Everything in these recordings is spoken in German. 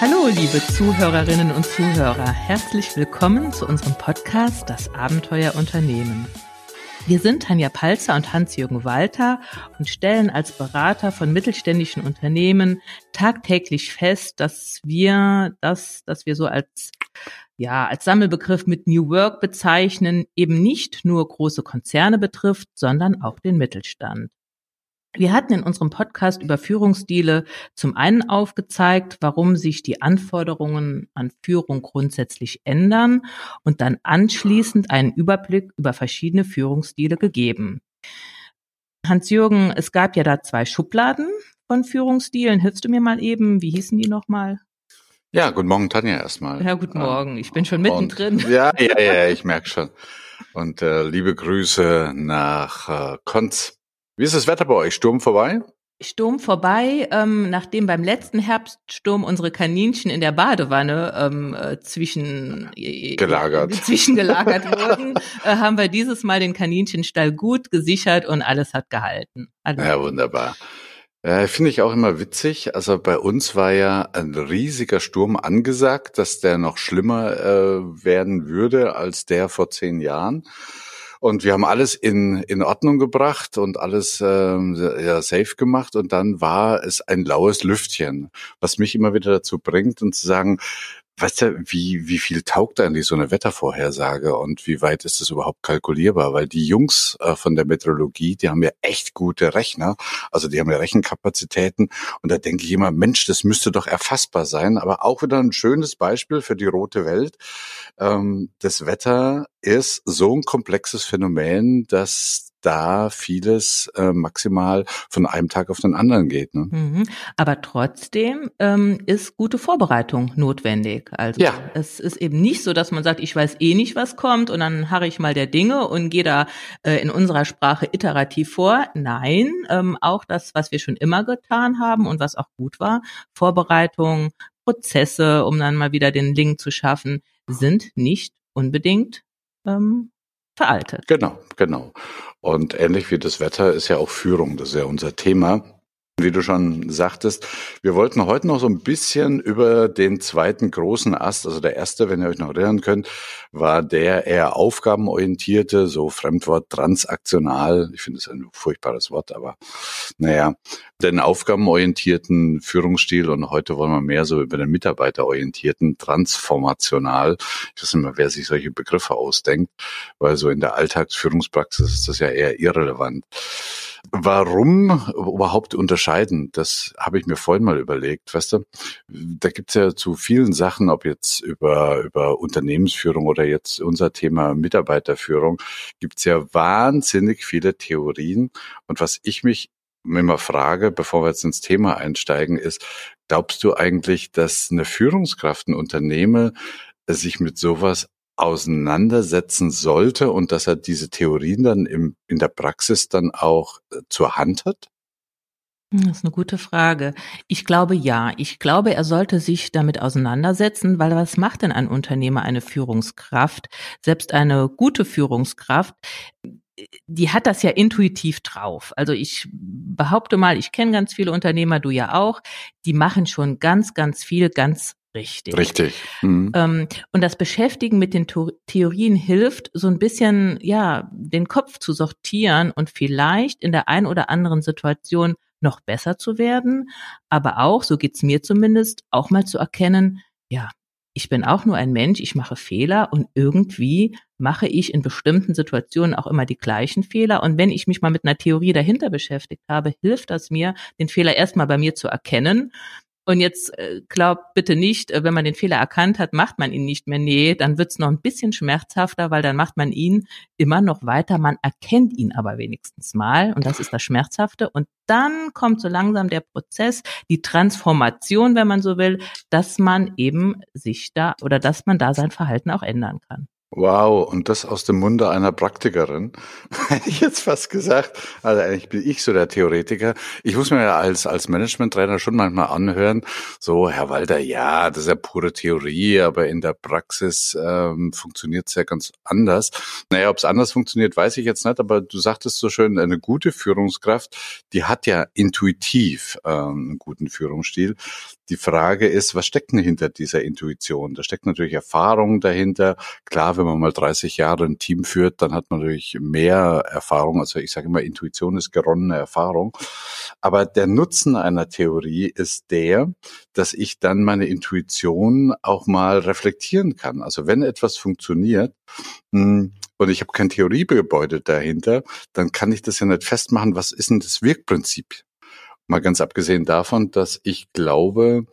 Hallo, liebe Zuhörerinnen und Zuhörer. Herzlich willkommen zu unserem Podcast Das Abenteuer Unternehmen. Wir sind Tanja Palzer und Hans-Jürgen Walter und stellen als Berater von mittelständischen Unternehmen tagtäglich fest, dass wir das, dass wir so als ja, als Sammelbegriff mit New Work bezeichnen, eben nicht nur große Konzerne betrifft, sondern auch den Mittelstand. Wir hatten in unserem Podcast über Führungsstile zum einen aufgezeigt, warum sich die Anforderungen an Führung grundsätzlich ändern und dann anschließend einen Überblick über verschiedene Führungsstile gegeben. Hans-Jürgen, es gab ja da zwei Schubladen von Führungsstilen. Hilfst du mir mal eben? Wie hießen die nochmal? Ja, guten Morgen, Tanja, erstmal. Ja, guten Morgen. Ich bin schon mittendrin. Und, ja, ja, ja, ich merke schon. Und äh, liebe Grüße nach äh, Konz. Wie ist das Wetter bei euch? Sturm vorbei? Sturm vorbei, ähm, nachdem beim letzten Herbststurm unsere Kaninchen in der Badewanne ähm, äh, zwischen äh, gelagert, zwischengelagert wurden, äh, haben wir dieses Mal den Kaninchenstall gut gesichert und alles hat gehalten. Alles ja, wunderbar. Ja, finde ich auch immer witzig. Also bei uns war ja ein riesiger Sturm angesagt, dass der noch schlimmer äh, werden würde als der vor zehn Jahren. Und wir haben alles in, in Ordnung gebracht und alles ähm, ja, safe gemacht. Und dann war es ein laues Lüftchen, was mich immer wieder dazu bringt und zu sagen, weißt du, wie, wie viel taugt eigentlich so eine Wettervorhersage und wie weit ist das überhaupt kalkulierbar? Weil die Jungs äh, von der Meteorologie, die haben ja echt gute Rechner, also die haben ja Rechenkapazitäten und da denke ich immer, Mensch, das müsste doch erfassbar sein, aber auch wieder ein schönes Beispiel für die rote Welt. Ähm, das Wetter ist so ein komplexes Phänomen, dass da vieles äh, maximal von einem Tag auf den anderen geht. Ne? Mhm. Aber trotzdem ähm, ist gute Vorbereitung notwendig. Also ja. es ist eben nicht so, dass man sagt, ich weiß eh nicht, was kommt und dann harre ich mal der Dinge und gehe da äh, in unserer Sprache iterativ vor. Nein, ähm, auch das, was wir schon immer getan haben und was auch gut war, Vorbereitung, Prozesse, um dann mal wieder den Link zu schaffen, sind nicht unbedingt ähm, veraltet. Genau, genau. Und ähnlich wie das Wetter ist ja auch Führung, das ist ja unser Thema. Wie du schon sagtest, wir wollten heute noch so ein bisschen über den zweiten großen Ast, also der erste, wenn ihr euch noch erinnern könnt, war der eher aufgabenorientierte, so Fremdwort transaktional. Ich finde es ein furchtbares Wort, aber naja, den aufgabenorientierten Führungsstil und heute wollen wir mehr so über den mitarbeiterorientierten, transformational. Ich weiß nicht mehr, wer sich solche Begriffe ausdenkt, weil so in der Alltagsführungspraxis ist das ja eher irrelevant. Warum überhaupt unterscheiden? Das habe ich mir vorhin mal überlegt. Weißt du, da gibt's ja zu vielen Sachen, ob jetzt über, über Unternehmensführung oder jetzt unser Thema Mitarbeiterführung, gibt's ja wahnsinnig viele Theorien. Und was ich mich immer frage, bevor wir jetzt ins Thema einsteigen, ist, glaubst du eigentlich, dass eine Führungskraft, ein Unternehmer sich mit sowas auseinandersetzen sollte und dass er diese Theorien dann im, in der Praxis dann auch äh, zur Hand hat? Hm, das ist eine gute Frage. Ich glaube ja. Ich glaube, er sollte sich damit auseinandersetzen, weil was macht denn ein Unternehmer, eine Führungskraft? Selbst eine gute Führungskraft, die hat das ja intuitiv drauf. Also ich behaupte mal, ich kenne ganz viele Unternehmer, du ja auch, die machen schon ganz, ganz viel ganz Richtig. Richtig. Mhm. Ähm, und das Beschäftigen mit den Theorien hilft, so ein bisschen, ja, den Kopf zu sortieren und vielleicht in der ein oder anderen Situation noch besser zu werden, aber auch, so geht's mir zumindest, auch mal zu erkennen, ja, ich bin auch nur ein Mensch, ich mache Fehler und irgendwie mache ich in bestimmten Situationen auch immer die gleichen Fehler. Und wenn ich mich mal mit einer Theorie dahinter beschäftigt habe, hilft das mir, den Fehler erstmal bei mir zu erkennen und jetzt äh, glaubt bitte nicht, äh, wenn man den Fehler erkannt hat, macht man ihn nicht mehr. Nee, dann wird's noch ein bisschen schmerzhafter, weil dann macht man ihn immer noch weiter. Man erkennt ihn aber wenigstens mal. Und das ist das Schmerzhafte. Und dann kommt so langsam der Prozess, die Transformation, wenn man so will, dass man eben sich da oder dass man da sein Verhalten auch ändern kann. Wow, und das aus dem Munde einer Praktikerin, hätte ich jetzt fast gesagt. Also eigentlich bin ich so der Theoretiker. Ich muss mir ja als, als Management-Trainer schon manchmal anhören, so, Herr Walter, ja, das ist ja pure Theorie, aber in der Praxis ähm, funktioniert es ja ganz anders. Naja, ob es anders funktioniert, weiß ich jetzt nicht, aber du sagtest so schön, eine gute Führungskraft, die hat ja intuitiv ähm, einen guten Führungsstil Die Frage ist, was steckt denn hinter dieser Intuition? Da steckt natürlich Erfahrung dahinter. Klar, wenn man mal 30 Jahre ein Team führt, dann hat man natürlich mehr Erfahrung. Also ich sage immer, Intuition ist geronnene Erfahrung. Aber der Nutzen einer Theorie ist der, dass ich dann meine Intuition auch mal reflektieren kann. Also wenn etwas funktioniert, hm, und ich habe kein Theoriegebäude dahinter, dann kann ich das ja nicht festmachen, was ist denn das Wirkprinzip? Mal ganz abgesehen davon, dass ich glaube,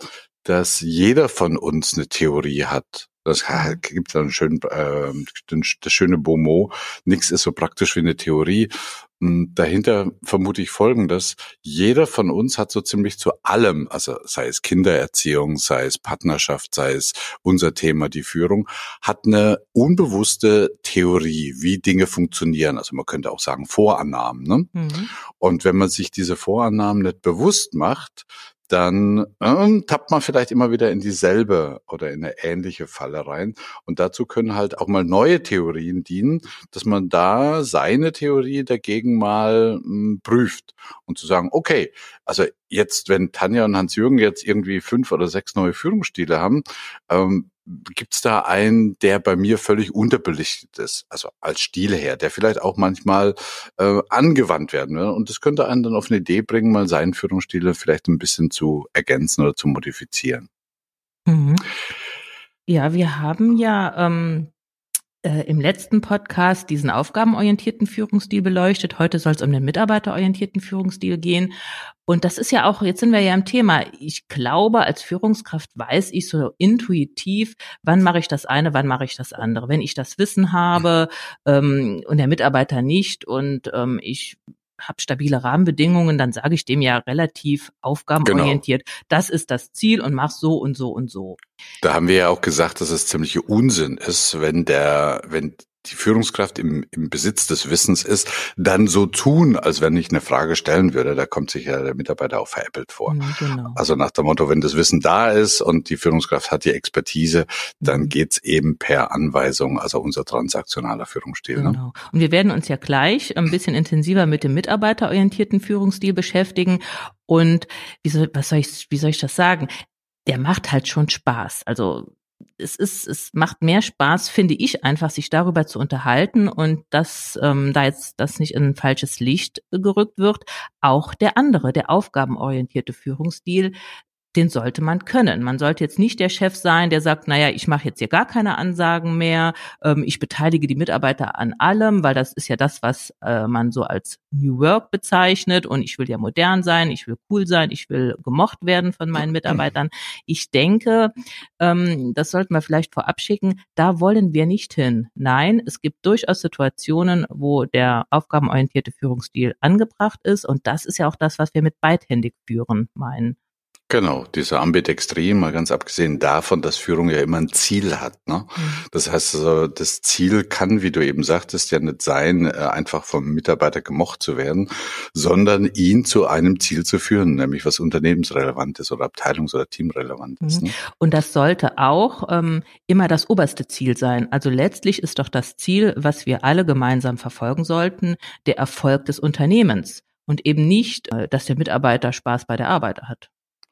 dass jeder von uns eine Theorie hat. Das gibt dann schön, äh, das schöne Bomo. Nichts ist so praktisch wie eine Theorie. Hm, dahinter vermute ich Folgendes. Jeder von uns hat so ziemlich zu allem, also sei es Kindererziehung, sei es Partnerschaft, sei es unser Thema, die Führung, hat eine unbewusste Theorie, wie Dinge funktionieren. Also man könnte auch sagen Vorannahmen. Ne? Mhm. Und wenn man sich diese Vorannahmen nicht bewusst macht, dann ähm, tappt man vielleicht immer wieder in dieselbe oder in eine ähnliche Falle rein. Und dazu können halt auch mal neue Theorien dienen, dass man da seine Theorie dagegen mal ähm, prüft und zu sagen, okay, also jetzt, wenn Tanja und Hans-Jürgen jetzt irgendwie fünf oder sechs neue Führungsstile haben, ähm, Gibt es da einen, der bei mir völlig unterbelichtet ist, also als Stil her, der vielleicht auch manchmal äh, angewandt werden will? Und das könnte einen dann auf eine Idee bringen, mal seinen Führungsstil vielleicht ein bisschen zu ergänzen oder zu modifizieren. Mhm. Ja, wir haben ja ähm, äh, im letzten Podcast diesen aufgabenorientierten Führungsstil beleuchtet. Heute soll es um den mitarbeiterorientierten Führungsstil gehen. Und das ist ja auch, jetzt sind wir ja im Thema. Ich glaube, als Führungskraft weiß ich so intuitiv, wann mache ich das eine, wann mache ich das andere. Wenn ich das Wissen habe ähm, und der Mitarbeiter nicht und ähm, ich habe stabile Rahmenbedingungen, dann sage ich dem ja relativ aufgabenorientiert, genau. das ist das Ziel und mach so und so und so. Da haben wir ja auch gesagt, dass es ziemlich Unsinn ist, wenn der, wenn die Führungskraft im, im Besitz des Wissens ist, dann so tun, als wenn ich eine Frage stellen würde. Da kommt sich ja der Mitarbeiter auch veräppelt vor. Ja, genau. Also nach dem Motto, wenn das Wissen da ist und die Führungskraft hat die Expertise, dann mhm. geht's eben per Anweisung, also unser transaktionaler Führungsstil. Ne? Genau. Ne? Und wir werden uns ja gleich ein bisschen intensiver mit dem mitarbeiterorientierten Führungsstil beschäftigen. Und wie soll, was soll ich, wie soll ich das sagen? Der macht halt schon Spaß. Also es ist, es macht mehr Spaß, finde ich, einfach sich darüber zu unterhalten und dass ähm, da jetzt das nicht in ein falsches Licht gerückt wird. Auch der andere, der aufgabenorientierte Führungsstil, den sollte man können. Man sollte jetzt nicht der Chef sein, der sagt, naja, ich mache jetzt hier gar keine Ansagen mehr, ähm, ich beteilige die Mitarbeiter an allem, weil das ist ja das, was äh, man so als New Work bezeichnet und ich will ja modern sein, ich will cool sein, ich will gemocht werden von meinen Mitarbeitern. Ich denke, ähm, das sollten wir vielleicht vorab schicken, da wollen wir nicht hin. Nein, es gibt durchaus Situationen, wo der aufgabenorientierte Führungsstil angebracht ist und das ist ja auch das, was wir mit beidhändig führen meinen. Genau, dieser Ambidextrie, mal ganz abgesehen davon, dass Führung ja immer ein Ziel hat. Ne? Mhm. Das heißt, also, das Ziel kann, wie du eben sagtest, ja nicht sein, äh, einfach vom Mitarbeiter gemocht zu werden, sondern ihn zu einem Ziel zu führen, nämlich was unternehmensrelevant ist oder abteilungs- oder teamrelevant ist. Mhm. Ne? Und das sollte auch ähm, immer das oberste Ziel sein. Also letztlich ist doch das Ziel, was wir alle gemeinsam verfolgen sollten, der Erfolg des Unternehmens und eben nicht, äh, dass der Mitarbeiter Spaß bei der Arbeit hat.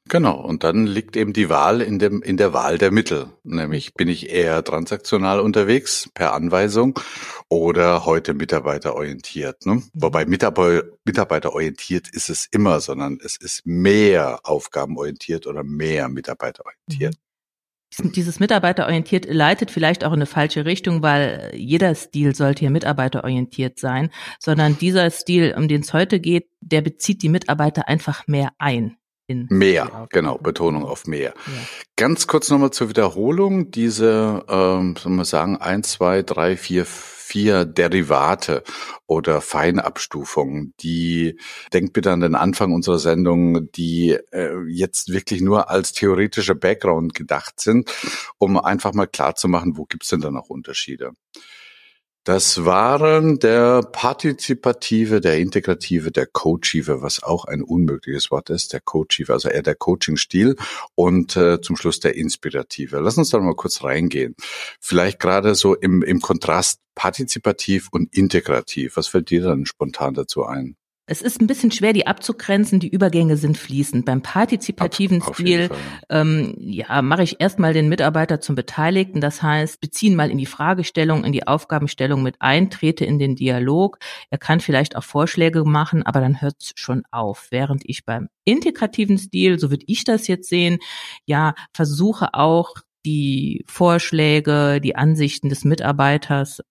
Genau, und dann liegt eben die Wahl in, dem, in der Wahl der Mittel. Nämlich bin ich eher transaktional unterwegs per Anweisung oder heute mitarbeiterorientiert. Ne? Mhm. Wobei Mitarbeiter, mitarbeiterorientiert ist es immer, sondern es ist mehr aufgabenorientiert oder mehr mitarbeiterorientiert. Mhm. Dieses mitarbeiterorientiert leitet vielleicht auch in eine falsche Richtung, weil jeder Stil sollte hier mitarbeiterorientiert sein, sondern dieser Stil, um den es heute geht, der bezieht die Mitarbeiter einfach mehr ein in mehr, genau, Betonung auf mehr. Ja. Ganz kurz nochmal zur Wiederholung, diese, ähm, soll man sagen, eins, zwei, drei, vier, vier Derivate oder Feinabstufungen, die, denkt bitte an den Anfang unserer Sendung, die äh, jetzt wirklich nur als theoretischer Background gedacht sind, um einfach mal klar zu machen, wo gibt's denn da noch Unterschiede. Das waren der partizipative, der integrative, der coachive, was auch ein unmögliches Wort ist, der coachive, also eher der Coaching-Stil und äh, zum Schluss der inspirative. Lass uns da mal kurz reingehen. Vielleicht gerade so im, im Kontrast partizipativ und integrativ. Was fällt dir dann spontan dazu ein? Es ist ein bisschen schwer, die abzugrenzen. Die Übergänge sind fließend. Beim partizipativen auf Stil ähm, ja, mache ich erstmal den Mitarbeiter zum Beteiligten. Das heißt, beziehen mal in die Fragestellung, in die Aufgabenstellung mit ein, trete in den Dialog. Er kann vielleicht auch Vorschläge machen, aber dann hört es schon auf. Während ich beim integrativen Stil, so würde ich das jetzt sehen, ja, versuche auch die Vorschläge, die Ansichten des Mitarbeiters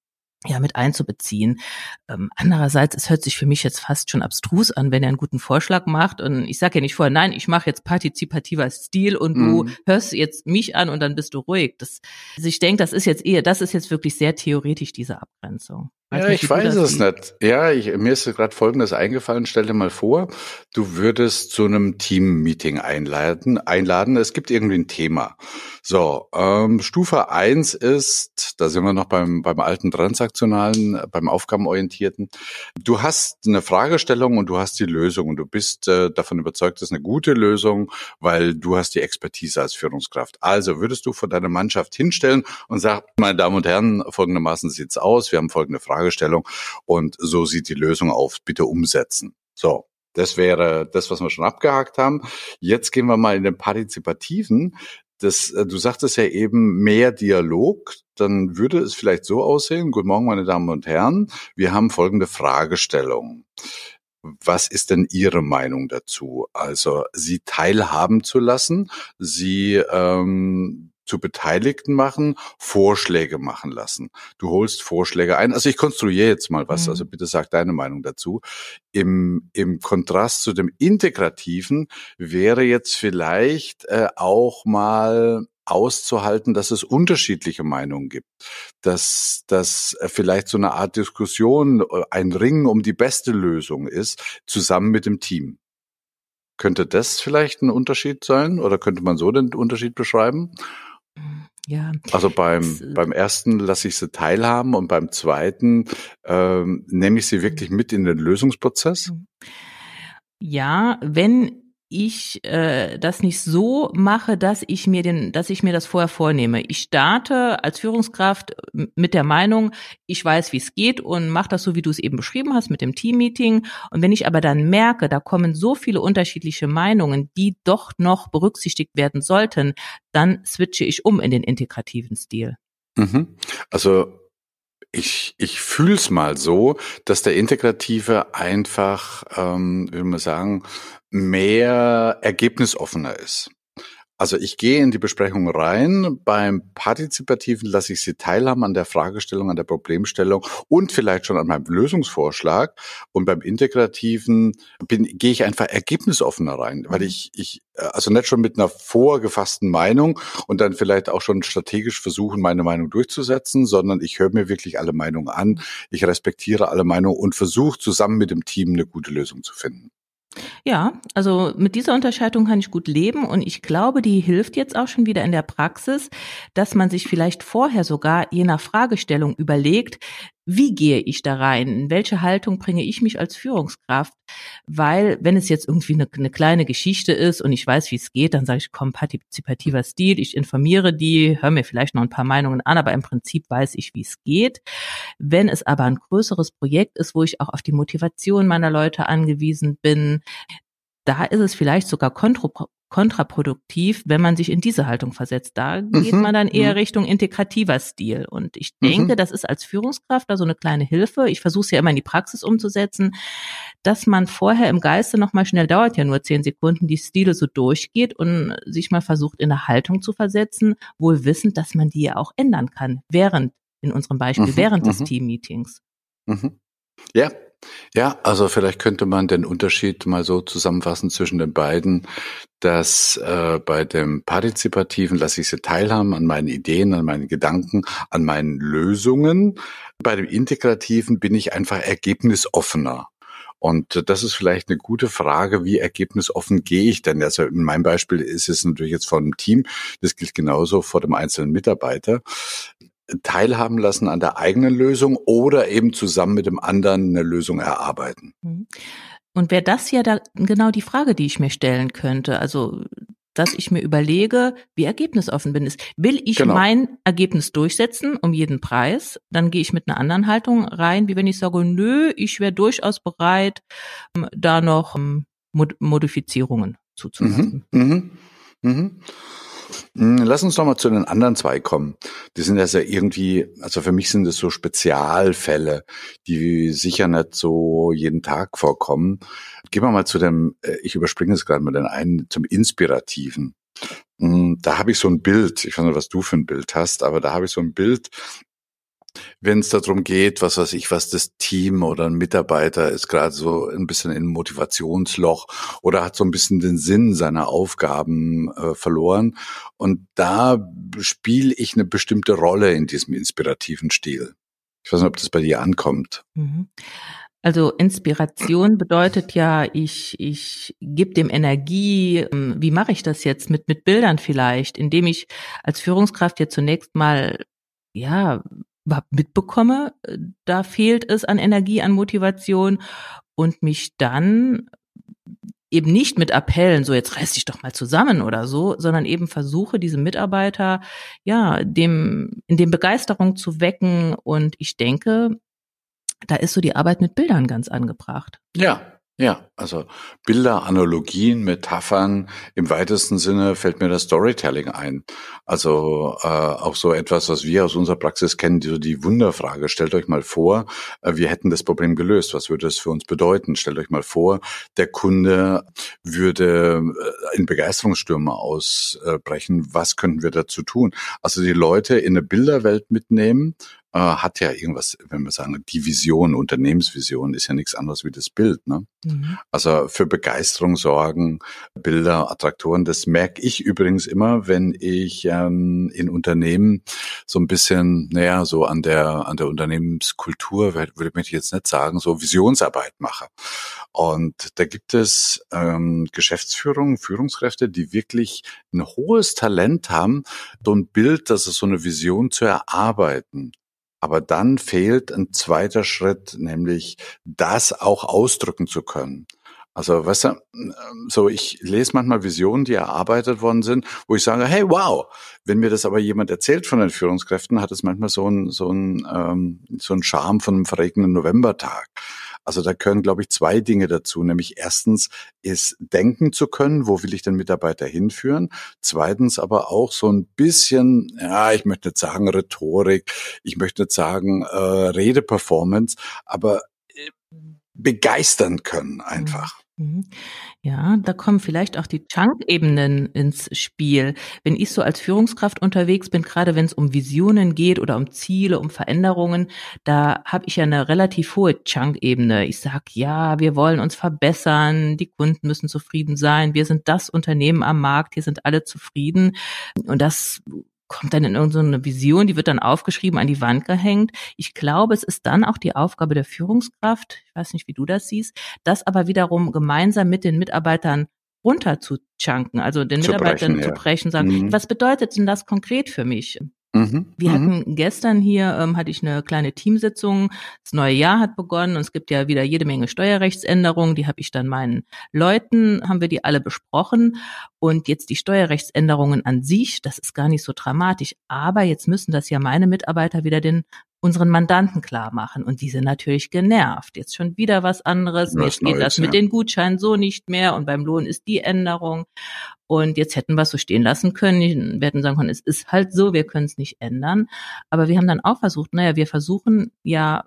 ja mit einzubeziehen. Ähm, andererseits, es hört sich für mich jetzt fast schon abstrus an, wenn er einen guten Vorschlag macht und ich sage ja nicht vorher, nein, ich mache jetzt partizipativer Stil und mm. du mhm. hörst jetzt mich an und dann bist du ruhig. Das, also ich denke, das ist jetzt eher, das ist jetzt wirklich sehr theoretisch diese Abgrenzung. Ja, ich weiß es nicht. Ja, ich, mir ist gerade Folgendes eingefallen. Stell dir mal vor, du würdest zu einem Team-Meeting einladen, einladen. Es gibt irgendwie ein Thema. So, ähm, Stufe eins ist, da sind wir noch beim, beim alten transaktionalen, beim aufgabenorientierten. Du hast eine Fragestellung und du hast die Lösung und du bist äh, davon überzeugt, das ist eine gute Lösung, weil du hast die Expertise als Führungskraft. Also würdest du vor deiner Mannschaft hinstellen und sagen, meine Damen und Herren, folgendermaßen sieht's aus. Wir haben folgende Fragestellung und so sieht die Lösung auf. Bitte umsetzen. So, das wäre das, was wir schon abgehakt haben. Jetzt gehen wir mal in den partizipativen das, äh, du sagtest ja eben mehr Dialog, dann würde es vielleicht so aussehen. Guten Morgen, meine Damen und Herren. Wir haben folgende Fragestellung. Was ist denn Ihre Meinung dazu? Also Sie teilhaben zu lassen, Sie ähm, zu Beteiligten machen, Vorschläge machen lassen. Du holst Vorschläge ein. Also ich konstruiere jetzt mal was, mhm. also bitte sag deine Meinung dazu. Im, im Kontrast zu dem Integrativen wäre jetzt vielleicht äh, auch mal auszuhalten, dass es unterschiedliche Meinungen gibt, dass dass vielleicht so eine Art Diskussion, äh, ein Ringen um die beste Lösung ist, zusammen mit dem Team. Könnte das vielleicht ein Unterschied sein oder könnte man so den Unterschied beschreiben? Ja. Also beim, das, äh, beim ersten lasse ich sie teilhaben und beim zweiten ähm, nehme ich sie wirklich mit in den Lösungsprozess. Ja, wenn ich äh, das nicht so mache, dass ich mir den, dass ich mir das vorher vornehme. Ich starte als Führungskraft mit der Meinung, ich weiß, wie es geht und mache das so, wie du es eben beschrieben hast mit dem Teammeeting. Und wenn ich aber dann merke, da kommen so viele unterschiedliche Meinungen, die doch noch berücksichtigt werden sollten, dann switche ich um in den integrativen Stil. Mhm. Also ich, ich fühle es mal so, dass der Integrative einfach, ähm, wie man sagen, mehr ergebnisoffener ist. Also ich gehe in die Besprechung rein. Beim Partizipativen lasse ich Sie teilhaben an der Fragestellung, an der Problemstellung und vielleicht schon an meinem Lösungsvorschlag. Und beim Integrativen bin, gehe ich einfach ergebnisoffener rein, weil mhm. ich, ich, also nicht schon mit einer vorgefassten Meinung und dann vielleicht auch schon strategisch versuchen, meine Meinung durchzusetzen, sondern ich höre mir wirklich alle Meinungen an. Ich respektiere alle Meinungen und versuche zusammen mit dem Team eine gute Lösung zu finden. Ja, also mit dieser Unterscheidung kann ich gut leben und ich glaube, die hilft jetzt auch schon wieder in der Praxis, dass man sich vielleicht vorher sogar je nach Fragestellung überlegt, wie gehe ich da rein? In welche Haltung bringe ich mich als Führungskraft? Weil, wenn es jetzt irgendwie eine, eine kleine Geschichte ist und ich weiß, wie es geht, dann sage ich, komm, partizipativer Stil, ich informiere die, höre mir vielleicht noch ein paar Meinungen an, aber im Prinzip weiß ich, wie es geht. Wenn es aber ein größeres Projekt ist, wo ich auch auf die Motivation meiner Leute angewiesen bin, da ist es vielleicht sogar kontraproduktiv, wenn man sich in diese Haltung versetzt. Da geht mhm. man dann eher mhm. Richtung integrativer Stil. Und ich denke, mhm. das ist als Führungskraft da so eine kleine Hilfe. Ich versuche es ja immer in die Praxis umzusetzen, dass man vorher im Geiste nochmal schnell, dauert ja nur zehn Sekunden, die Stile so durchgeht und sich mal versucht, in eine Haltung zu versetzen, wohl wissend, dass man die ja auch ändern kann, während, in unserem Beispiel, mhm. während des mhm. Teammeetings. Mhm. Ja, ja, also vielleicht könnte man den Unterschied mal so zusammenfassen zwischen den beiden, dass äh, bei dem Partizipativen lasse ich sie teilhaben an meinen Ideen, an meinen Gedanken, an meinen Lösungen. Bei dem Integrativen bin ich einfach ergebnisoffener. Und das ist vielleicht eine gute Frage, wie ergebnisoffen gehe ich denn? Also in meinem Beispiel ist es natürlich jetzt von einem Team, das gilt genauso vor dem einzelnen Mitarbeiter teilhaben lassen an der eigenen Lösung oder eben zusammen mit dem anderen eine Lösung erarbeiten. Mhm. Und wäre das ja da genau die Frage, die ich mir stellen könnte. Also dass ich mir überlege, wie ergebnisoffen bin. Will ich genau. mein Ergebnis durchsetzen um jeden Preis, dann gehe ich mit einer anderen Haltung rein, wie wenn ich sage, nö, ich wäre durchaus bereit, ähm, da noch ähm, Modifizierungen zuzulassen. Mhm, mh, mh. Hm, lass uns doch mal zu den anderen zwei kommen. Die sind ja sehr irgendwie, also für mich sind das so Spezialfälle, die sicher nicht so jeden Tag vorkommen. Gehen wir mal zu dem, äh, ich überspringe es gerade mal den einen, zum Inspirativen. Hm, da habe ich so ein Bild, ich weiß nicht, was du für ein Bild hast, aber da habe ich so ein Bild, wenn es darum geht, was weiß ich, was das Team oder ein Mitarbeiter ist gerade so ein bisschen in Motivationsloch oder hat so ein bisschen den Sinn seiner Aufgaben äh, verloren. Und da spiele ich eine bestimmte Rolle in diesem inspirativen Stil. Ich weiß nicht, ob das bei dir ankommt. Mhm. Also Inspiration bedeutet ja, ich, ich gebe dem Energie. Ähm, wie mache ich das jetzt mit, mit Bildern vielleicht, indem ich als Führungskraft jetzt zunächst mal ja überhaupt mitbekomme, äh, da fehlt es an Energie, an Motivation und mich dann eben nicht mit Appellen, so jetzt reiß dich doch mal zusammen oder so, sondern eben versuche, diesem Mitarbeiter, ja, dem, in dem Begeisterung zu wecken. Und ich denke, da ist so die Arbeit mit Bildern ganz angebracht. Ja, ja, also Bilder, Analogien, Metaphern, im weitesten Sinne fällt mir das Storytelling ein. Also äh, auch so etwas, was wir aus unserer Praxis kennen, die, so die Wunderfrage. Stellt euch mal vor, äh, wir hätten das Problem gelöst. Was würde es für uns bedeuten? Stellt euch mal vor, der Kunde würde äh, in Begeisterungsstürme ausbrechen. Was könnten wir dazu tun? Also die Leute in eine Bilderwelt mitnehmen äh, hat ja irgendwas, wenn wir sagen, die Vision, Unternehmensvision ist ja nichts anderes wie das Bild. Ne? Mhm. Also für Begeisterung sorgen, Bilder, Attraktoren, das merke ich übrigens immer, wenn ich ähm, in Unternehmen so ein bisschen, naja, so an der, an der Unternehmenskultur, würde ich jetzt nicht sagen, so Visionsarbeit mache. Und da gibt es ähm, Geschäftsführung, Führungskräfte, die wirklich ein hohes Talent haben, so ein Bild, das ist so eine Vision zu erarbeiten. Aber dann fehlt ein zweiter Schritt, nämlich das auch ausdrücken zu können. Also, weißt du, so ich lese manchmal Visionen, die erarbeitet worden sind, wo ich sage, hey, wow. Wenn mir das aber jemand erzählt von den Führungskräften, hat es manchmal so ein so ein ähm, so ein Charme von einem verregneten Novembertag. Also da können, glaube ich, zwei Dinge dazu. Nämlich erstens ist denken zu können, wo will ich den Mitarbeiter hinführen. Zweitens aber auch so ein bisschen, ja, ich möchte nicht sagen Rhetorik, ich möchte nicht sagen äh, Redeperformance, aber äh, begeistern können einfach. Mhm. Ja, da kommen vielleicht auch die Chunk-Ebenen ins Spiel. Wenn ich so als Führungskraft unterwegs bin, gerade wenn es um Visionen geht oder um Ziele, um Veränderungen, da habe ich ja eine relativ hohe Chunk-Ebene. Ich sag, ja, wir wollen uns verbessern, die Kunden müssen zufrieden sein, wir sind das Unternehmen am Markt, hier sind alle zufrieden. Und das kommt dann in irgendeine Vision, die wird dann aufgeschrieben, an die Wand gehängt. Ich glaube, es ist dann auch die Aufgabe der Führungskraft, ich weiß nicht, wie du das siehst, das aber wiederum gemeinsam mit den Mitarbeitern runter zu chunken, also den zu Mitarbeitern brechen, zu brechen, sagen, mhm. was bedeutet denn das konkret für mich? Mhm. Wir mhm. hatten gestern hier, ähm, hatte ich eine kleine Teamsitzung. Das neue Jahr hat begonnen und es gibt ja wieder jede Menge Steuerrechtsänderungen. Die habe ich dann meinen Leuten, haben wir die alle besprochen. Und jetzt die Steuerrechtsänderungen an sich, das ist gar nicht so dramatisch. Aber jetzt müssen das ja meine Mitarbeiter wieder den unseren Mandanten klar machen. Und die sind natürlich genervt. Jetzt schon wieder was anderes. Was jetzt geht Neues, das mit ja. den Gutscheinen so nicht mehr und beim Lohn ist die Änderung. Und jetzt hätten wir es so stehen lassen können. Wir hätten sagen können, es ist halt so, wir können es nicht ändern. Aber wir haben dann auch versucht, naja, wir versuchen ja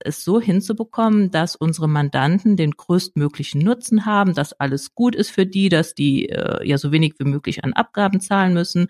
es so hinzubekommen, dass unsere Mandanten den größtmöglichen Nutzen haben, dass alles gut ist für die, dass die äh, ja so wenig wie möglich an Abgaben zahlen müssen.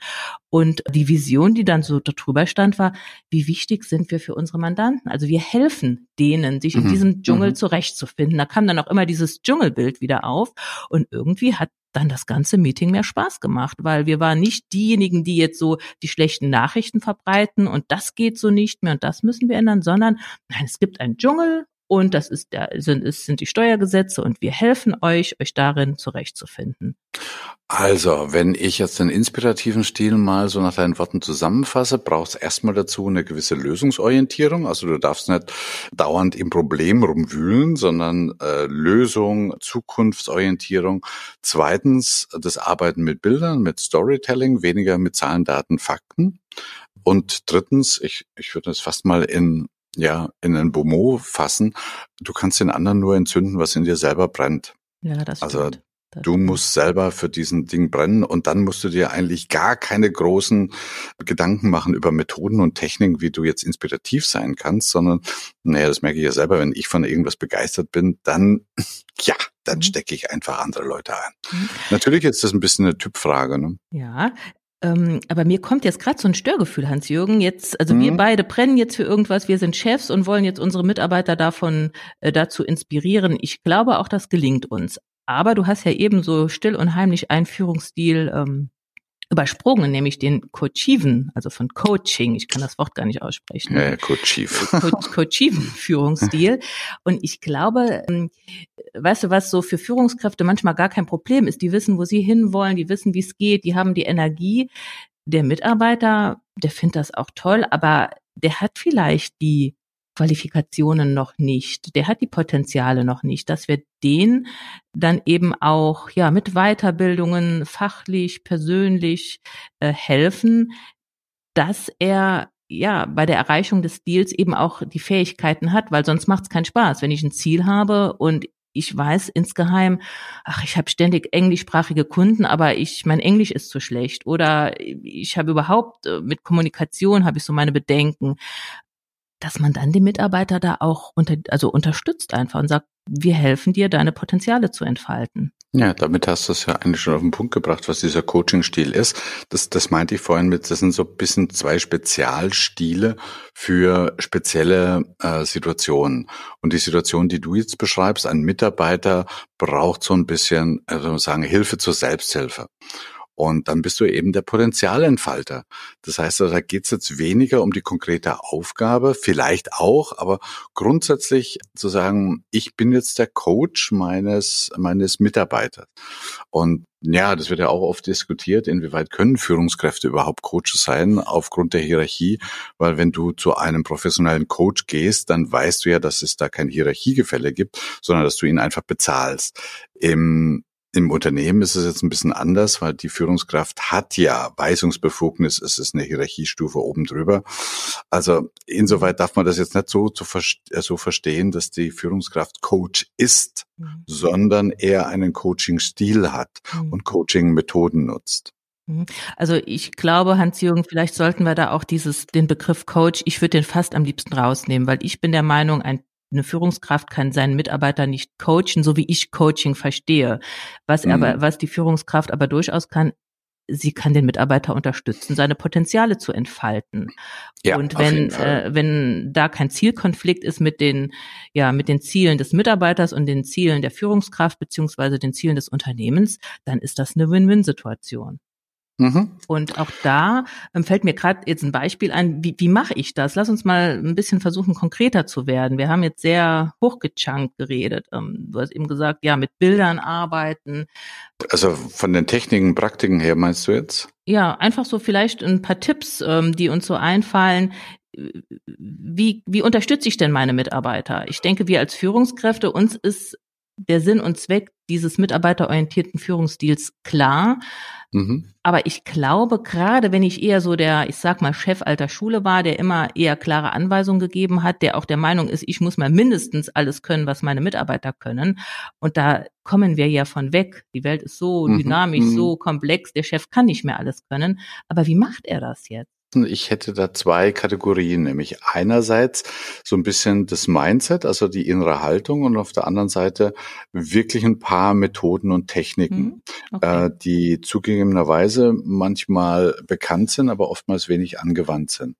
Und die Vision, die dann so darüber stand, war, wie wichtig sind wir für unsere Mandanten? Also wir helfen denen, sich in mhm. diesem Dschungel mhm. zurechtzufinden. Da kam dann auch immer dieses Dschungelbild wieder auf. Und irgendwie hat dann das ganze Meeting mehr Spaß gemacht, weil wir waren nicht diejenigen, die jetzt so die schlechten Nachrichten verbreiten und das geht so nicht mehr und das müssen wir ändern, sondern nein, es gibt einen Dschungel und das ist der, sind, ist, sind die Steuergesetze und wir helfen euch, euch darin zurechtzufinden. Also, wenn ich jetzt den inspirativen Stil mal so nach deinen Worten zusammenfasse, braucht es erstmal dazu eine gewisse Lösungsorientierung. Also du darfst nicht dauernd im Problem rumwühlen, sondern äh, Lösung, Zukunftsorientierung. Zweitens das Arbeiten mit Bildern, mit Storytelling, weniger mit Zahlen, Daten, Fakten. Und drittens, ich, ich würde das fast mal in ja, in ein Beaumot fassen. Du kannst den anderen nur entzünden, was in dir selber brennt. Ja, das also stimmt. Du musst selber für diesen Ding brennen und dann musst du dir eigentlich gar keine großen Gedanken machen über Methoden und Techniken, wie du jetzt inspirativ sein kannst, sondern, naja, das merke ich ja selber, wenn ich von irgendwas begeistert bin, dann, ja, dann mhm. stecke ich einfach andere Leute ein. Mhm. Natürlich ist das ein bisschen eine Typfrage. Ne? Ja, ähm, aber mir kommt jetzt gerade so ein Störgefühl, Hans-Jürgen. Jetzt, also mhm. wir beide brennen jetzt für irgendwas, wir sind Chefs und wollen jetzt unsere Mitarbeiter davon äh, dazu inspirieren. Ich glaube auch, das gelingt uns. Aber du hast ja eben so still und heimlich einen Führungsstil ähm, übersprungen, nämlich den Coachiven, also von Coaching. Ich kann das Wort gar nicht aussprechen. Ja, Coachiv. Co Coachiven Führungsstil. Und ich glaube, ähm, weißt du, was so für Führungskräfte manchmal gar kein Problem ist. Die wissen, wo sie hinwollen, die wissen, wie es geht, die haben die Energie. Der Mitarbeiter, der findet das auch toll, aber der hat vielleicht die Qualifikationen noch nicht, der hat die Potenziale noch nicht, dass wir den dann eben auch ja mit Weiterbildungen fachlich, persönlich äh, helfen, dass er ja bei der Erreichung des Deals eben auch die Fähigkeiten hat, weil sonst macht es keinen Spaß, wenn ich ein Ziel habe und ich weiß insgeheim, ach, ich habe ständig englischsprachige Kunden, aber ich mein Englisch ist zu schlecht oder ich habe überhaupt äh, mit Kommunikation habe ich so meine Bedenken dass man dann die Mitarbeiter da auch unter, also unterstützt einfach und sagt, wir helfen dir, deine Potenziale zu entfalten. Ja, damit hast du es ja eigentlich schon auf den Punkt gebracht, was dieser Coaching-Stil ist. Das, das meinte ich vorhin mit, das sind so ein bisschen zwei Spezialstile für spezielle äh, Situationen. Und die Situation, die du jetzt beschreibst, ein Mitarbeiter braucht so ein bisschen, also sagen, Hilfe zur Selbsthilfe. Und dann bist du eben der Potenzialentfalter. Das heißt, da geht es jetzt weniger um die konkrete Aufgabe, vielleicht auch, aber grundsätzlich zu sagen, ich bin jetzt der Coach meines, meines Mitarbeiters. Und ja, das wird ja auch oft diskutiert, inwieweit können Führungskräfte überhaupt Coaches sein aufgrund der Hierarchie, weil wenn du zu einem professionellen Coach gehst, dann weißt du ja, dass es da kein Hierarchiegefälle gibt, sondern dass du ihn einfach bezahlst. Im im Unternehmen ist es jetzt ein bisschen anders, weil die Führungskraft hat ja Weisungsbefugnis, es ist eine Hierarchiestufe oben drüber. Also insoweit darf man das jetzt nicht so, zu, äh, so verstehen, dass die Führungskraft Coach ist, mhm. sondern eher einen Coaching-Stil hat mhm. und Coaching-Methoden nutzt. Mhm. Also ich glaube, Hans-Jürgen, vielleicht sollten wir da auch dieses, den Begriff Coach, ich würde den fast am liebsten rausnehmen, weil ich bin der Meinung, ein eine Führungskraft kann seinen Mitarbeiter nicht coachen, so wie ich Coaching verstehe. Was mhm. aber, was die Führungskraft aber durchaus kann, sie kann den Mitarbeiter unterstützen, seine Potenziale zu entfalten. Ja, und wenn äh, wenn da kein Zielkonflikt ist mit den ja mit den Zielen des Mitarbeiters und den Zielen der Führungskraft beziehungsweise den Zielen des Unternehmens, dann ist das eine Win-Win-Situation. Mhm. Und auch da ähm, fällt mir gerade jetzt ein Beispiel ein, wie, wie mache ich das? Lass uns mal ein bisschen versuchen, konkreter zu werden. Wir haben jetzt sehr hochgechunkt geredet. Ähm, du hast eben gesagt, ja, mit Bildern arbeiten. Also von den Techniken, Praktiken her meinst du jetzt? Ja, einfach so vielleicht ein paar Tipps, ähm, die uns so einfallen, wie, wie unterstütze ich denn meine Mitarbeiter? Ich denke, wir als Führungskräfte, uns ist der Sinn und Zweck dieses mitarbeiterorientierten Führungsstils klar. Mhm. Aber ich glaube, gerade wenn ich eher so der, ich sag mal, Chef alter Schule war, der immer eher klare Anweisungen gegeben hat, der auch der Meinung ist, ich muss mal mindestens alles können, was meine Mitarbeiter können. Und da kommen wir ja von weg. Die Welt ist so mhm. dynamisch, mhm. so komplex, der Chef kann nicht mehr alles können. Aber wie macht er das jetzt? Ich hätte da zwei Kategorien, nämlich einerseits so ein bisschen das Mindset, also die innere Haltung und auf der anderen Seite wirklich ein paar Methoden und Techniken, mhm. okay. äh, die zugegebenerweise manchmal bekannt sind, aber oftmals wenig angewandt sind.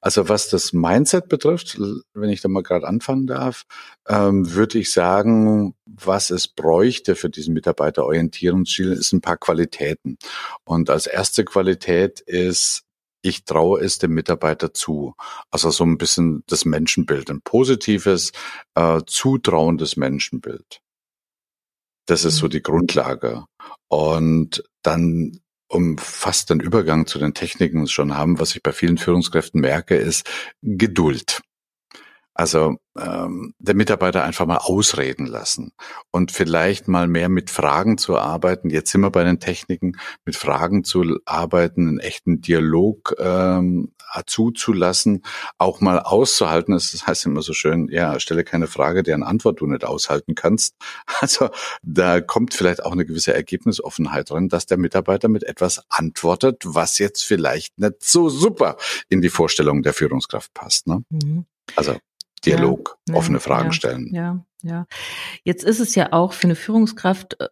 Also was das Mindset betrifft, wenn ich da mal gerade anfangen darf, ähm, würde ich sagen, was es bräuchte für diesen Mitarbeiterorientierungsstil, ist ein paar Qualitäten. Und als erste Qualität ist ich traue es dem Mitarbeiter zu. Also so ein bisschen das Menschenbild, ein positives, äh, zutrauendes Menschenbild. Das ist so mhm. die Grundlage. Und dann um fast den Übergang zu den Techniken schon haben, was ich bei vielen Führungskräften merke, ist Geduld. Also ähm, der Mitarbeiter einfach mal ausreden lassen und vielleicht mal mehr mit Fragen zu arbeiten. Jetzt sind wir bei den Techniken, mit Fragen zu arbeiten, einen echten Dialog ähm, zuzulassen, auch mal auszuhalten. Das heißt immer so schön, ja, stelle keine Frage, deren Antwort du nicht aushalten kannst. Also da kommt vielleicht auch eine gewisse Ergebnisoffenheit drin, dass der Mitarbeiter mit etwas antwortet, was jetzt vielleicht nicht so super in die Vorstellung der Führungskraft passt. Ne? Mhm. Also Dialog, ja, offene Fragen ja, stellen. Ja, ja. Jetzt ist es ja auch für eine Führungskraft äh,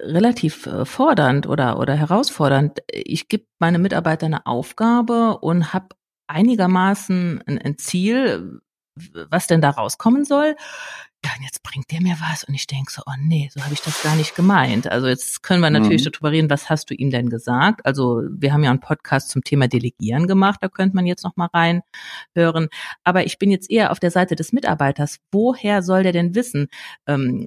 relativ äh, fordernd oder, oder herausfordernd. Ich gebe meine Mitarbeiter eine Aufgabe und habe einigermaßen ein, ein Ziel, was denn da rauskommen soll und jetzt bringt der mir was und ich denke so, oh nee, so habe ich das gar nicht gemeint. Also jetzt können wir natürlich mhm. darüber reden, was hast du ihm denn gesagt? Also wir haben ja einen Podcast zum Thema Delegieren gemacht, da könnte man jetzt noch mal reinhören. Aber ich bin jetzt eher auf der Seite des Mitarbeiters. Woher soll der denn wissen, ähm,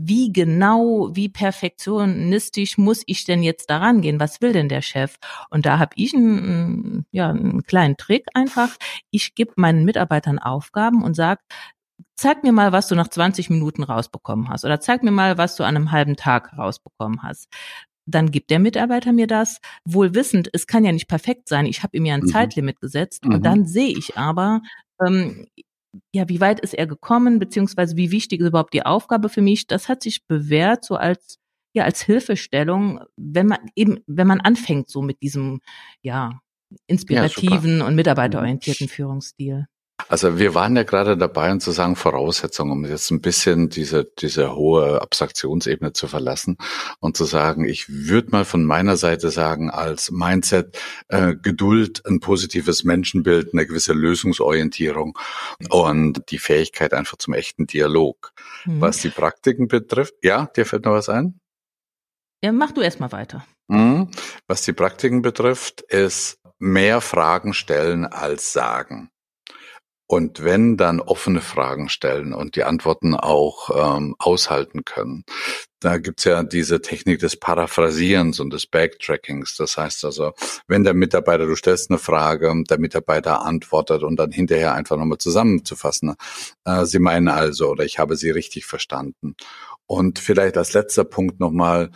wie genau, wie perfektionistisch muss ich denn jetzt daran gehen? Was will denn der Chef? Und da habe ich einen, ja, einen kleinen Trick einfach. Ich gebe meinen Mitarbeitern Aufgaben und sage, zeig mir mal, was du nach 20 Minuten rausbekommen hast oder zeig mir mal, was du an einem halben Tag rausbekommen hast. Dann gibt der Mitarbeiter mir das, wohl wissend, es kann ja nicht perfekt sein. Ich habe ihm ja ein mhm. Zeitlimit gesetzt mhm. und dann sehe ich aber, ähm, ja, wie weit ist er gekommen, beziehungsweise wie wichtig ist überhaupt die Aufgabe für mich? Das hat sich bewährt, so als ja als Hilfestellung, wenn man eben, wenn man anfängt so mit diesem ja inspirativen ja, und mitarbeiterorientierten mhm. Führungsstil. Also wir waren ja gerade dabei, um zu sagen Voraussetzungen, um jetzt ein bisschen diese, diese hohe Abstraktionsebene zu verlassen und zu sagen, ich würde mal von meiner Seite sagen, als Mindset äh, Geduld, ein positives Menschenbild, eine gewisse Lösungsorientierung und die Fähigkeit einfach zum echten Dialog. Mhm. Was die Praktiken betrifft, ja, dir fällt noch was ein? Ja, mach du erstmal weiter. Mhm. Was die Praktiken betrifft, ist mehr Fragen stellen als sagen. Und wenn, dann offene Fragen stellen und die Antworten auch ähm, aushalten können. Da gibt's ja diese Technik des Paraphrasierens und des Backtrackings. Das heißt also, wenn der Mitarbeiter, du stellst eine Frage, der Mitarbeiter antwortet und dann hinterher einfach nochmal zusammenzufassen. Äh, Sie meinen also, oder ich habe Sie richtig verstanden. Und vielleicht als letzter Punkt nochmal,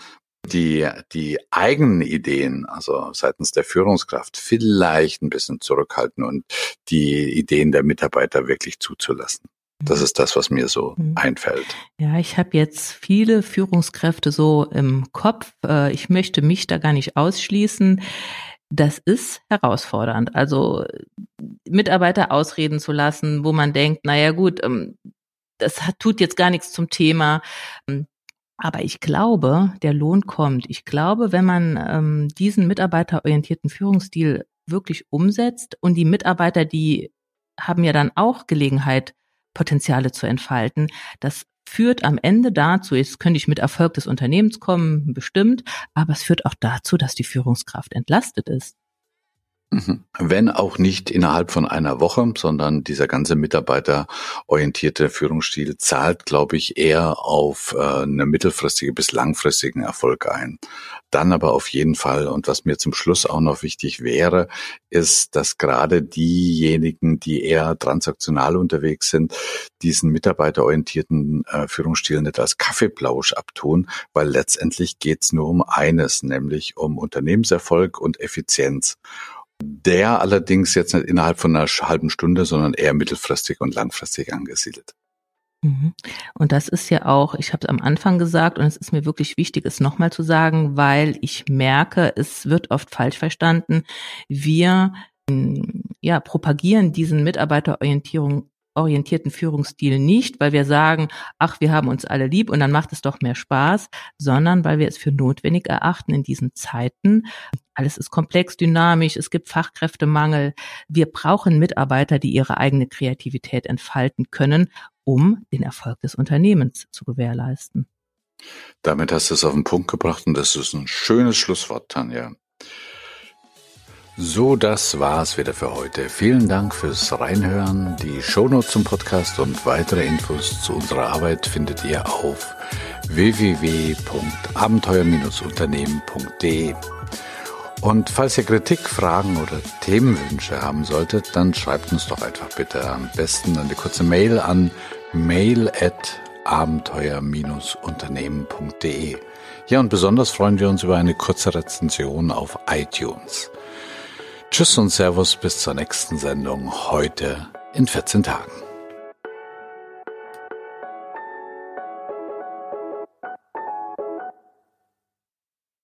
die, die eigenen Ideen, also seitens der Führungskraft, vielleicht ein bisschen zurückhalten und die Ideen der Mitarbeiter wirklich zuzulassen. Das mhm. ist das, was mir so mhm. einfällt. Ja, ich habe jetzt viele Führungskräfte so im Kopf. Äh, ich möchte mich da gar nicht ausschließen. Das ist herausfordernd. Also Mitarbeiter ausreden zu lassen, wo man denkt, naja gut, ähm, das tut jetzt gar nichts zum Thema. Aber ich glaube, der Lohn kommt. Ich glaube, wenn man ähm, diesen mitarbeiterorientierten Führungsstil wirklich umsetzt und die Mitarbeiter, die haben ja dann auch Gelegenheit, Potenziale zu entfalten. Das führt am Ende dazu, jetzt könnte ich mit Erfolg des Unternehmens kommen, bestimmt, aber es führt auch dazu, dass die Führungskraft entlastet ist. Mhm. Wenn auch nicht innerhalb von einer Woche, sondern dieser ganze mitarbeiterorientierte Führungsstil zahlt, glaube ich, eher auf äh, eine mittelfristige bis langfristigen Erfolg ein. Dann aber auf jeden Fall, und was mir zum Schluss auch noch wichtig wäre, ist, dass gerade diejenigen, die eher transaktional unterwegs sind, diesen mitarbeiterorientierten äh, Führungsstil nicht als Kaffeeplausch abtun, weil letztendlich geht es nur um eines, nämlich um Unternehmenserfolg und Effizienz. Der allerdings jetzt nicht innerhalb von einer halben Stunde, sondern eher mittelfristig und langfristig angesiedelt. Mhm. Und das ist ja auch, ich habe es am Anfang gesagt und es ist mir wirklich wichtig, es nochmal zu sagen, weil ich merke, es wird oft falsch verstanden. Wir ja, propagieren diesen Mitarbeiterorientierung orientierten Führungsstil nicht, weil wir sagen, ach, wir haben uns alle lieb und dann macht es doch mehr Spaß, sondern weil wir es für notwendig erachten in diesen Zeiten. Alles ist komplex, dynamisch, es gibt Fachkräftemangel. Wir brauchen Mitarbeiter, die ihre eigene Kreativität entfalten können, um den Erfolg des Unternehmens zu gewährleisten. Damit hast du es auf den Punkt gebracht und das ist ein schönes Schlusswort, Tanja. So, das war's wieder für heute. Vielen Dank fürs Reinhören. Die Shownotes zum Podcast und weitere Infos zu unserer Arbeit findet ihr auf www.abenteuer-unternehmen.de. Und falls ihr Kritik, Fragen oder Themenwünsche haben solltet, dann schreibt uns doch einfach bitte am besten eine kurze Mail an mail at abenteuer-unternehmen.de. Ja, und besonders freuen wir uns über eine kurze Rezension auf iTunes. Tschüss und Servus bis zur nächsten Sendung heute in 14 Tagen.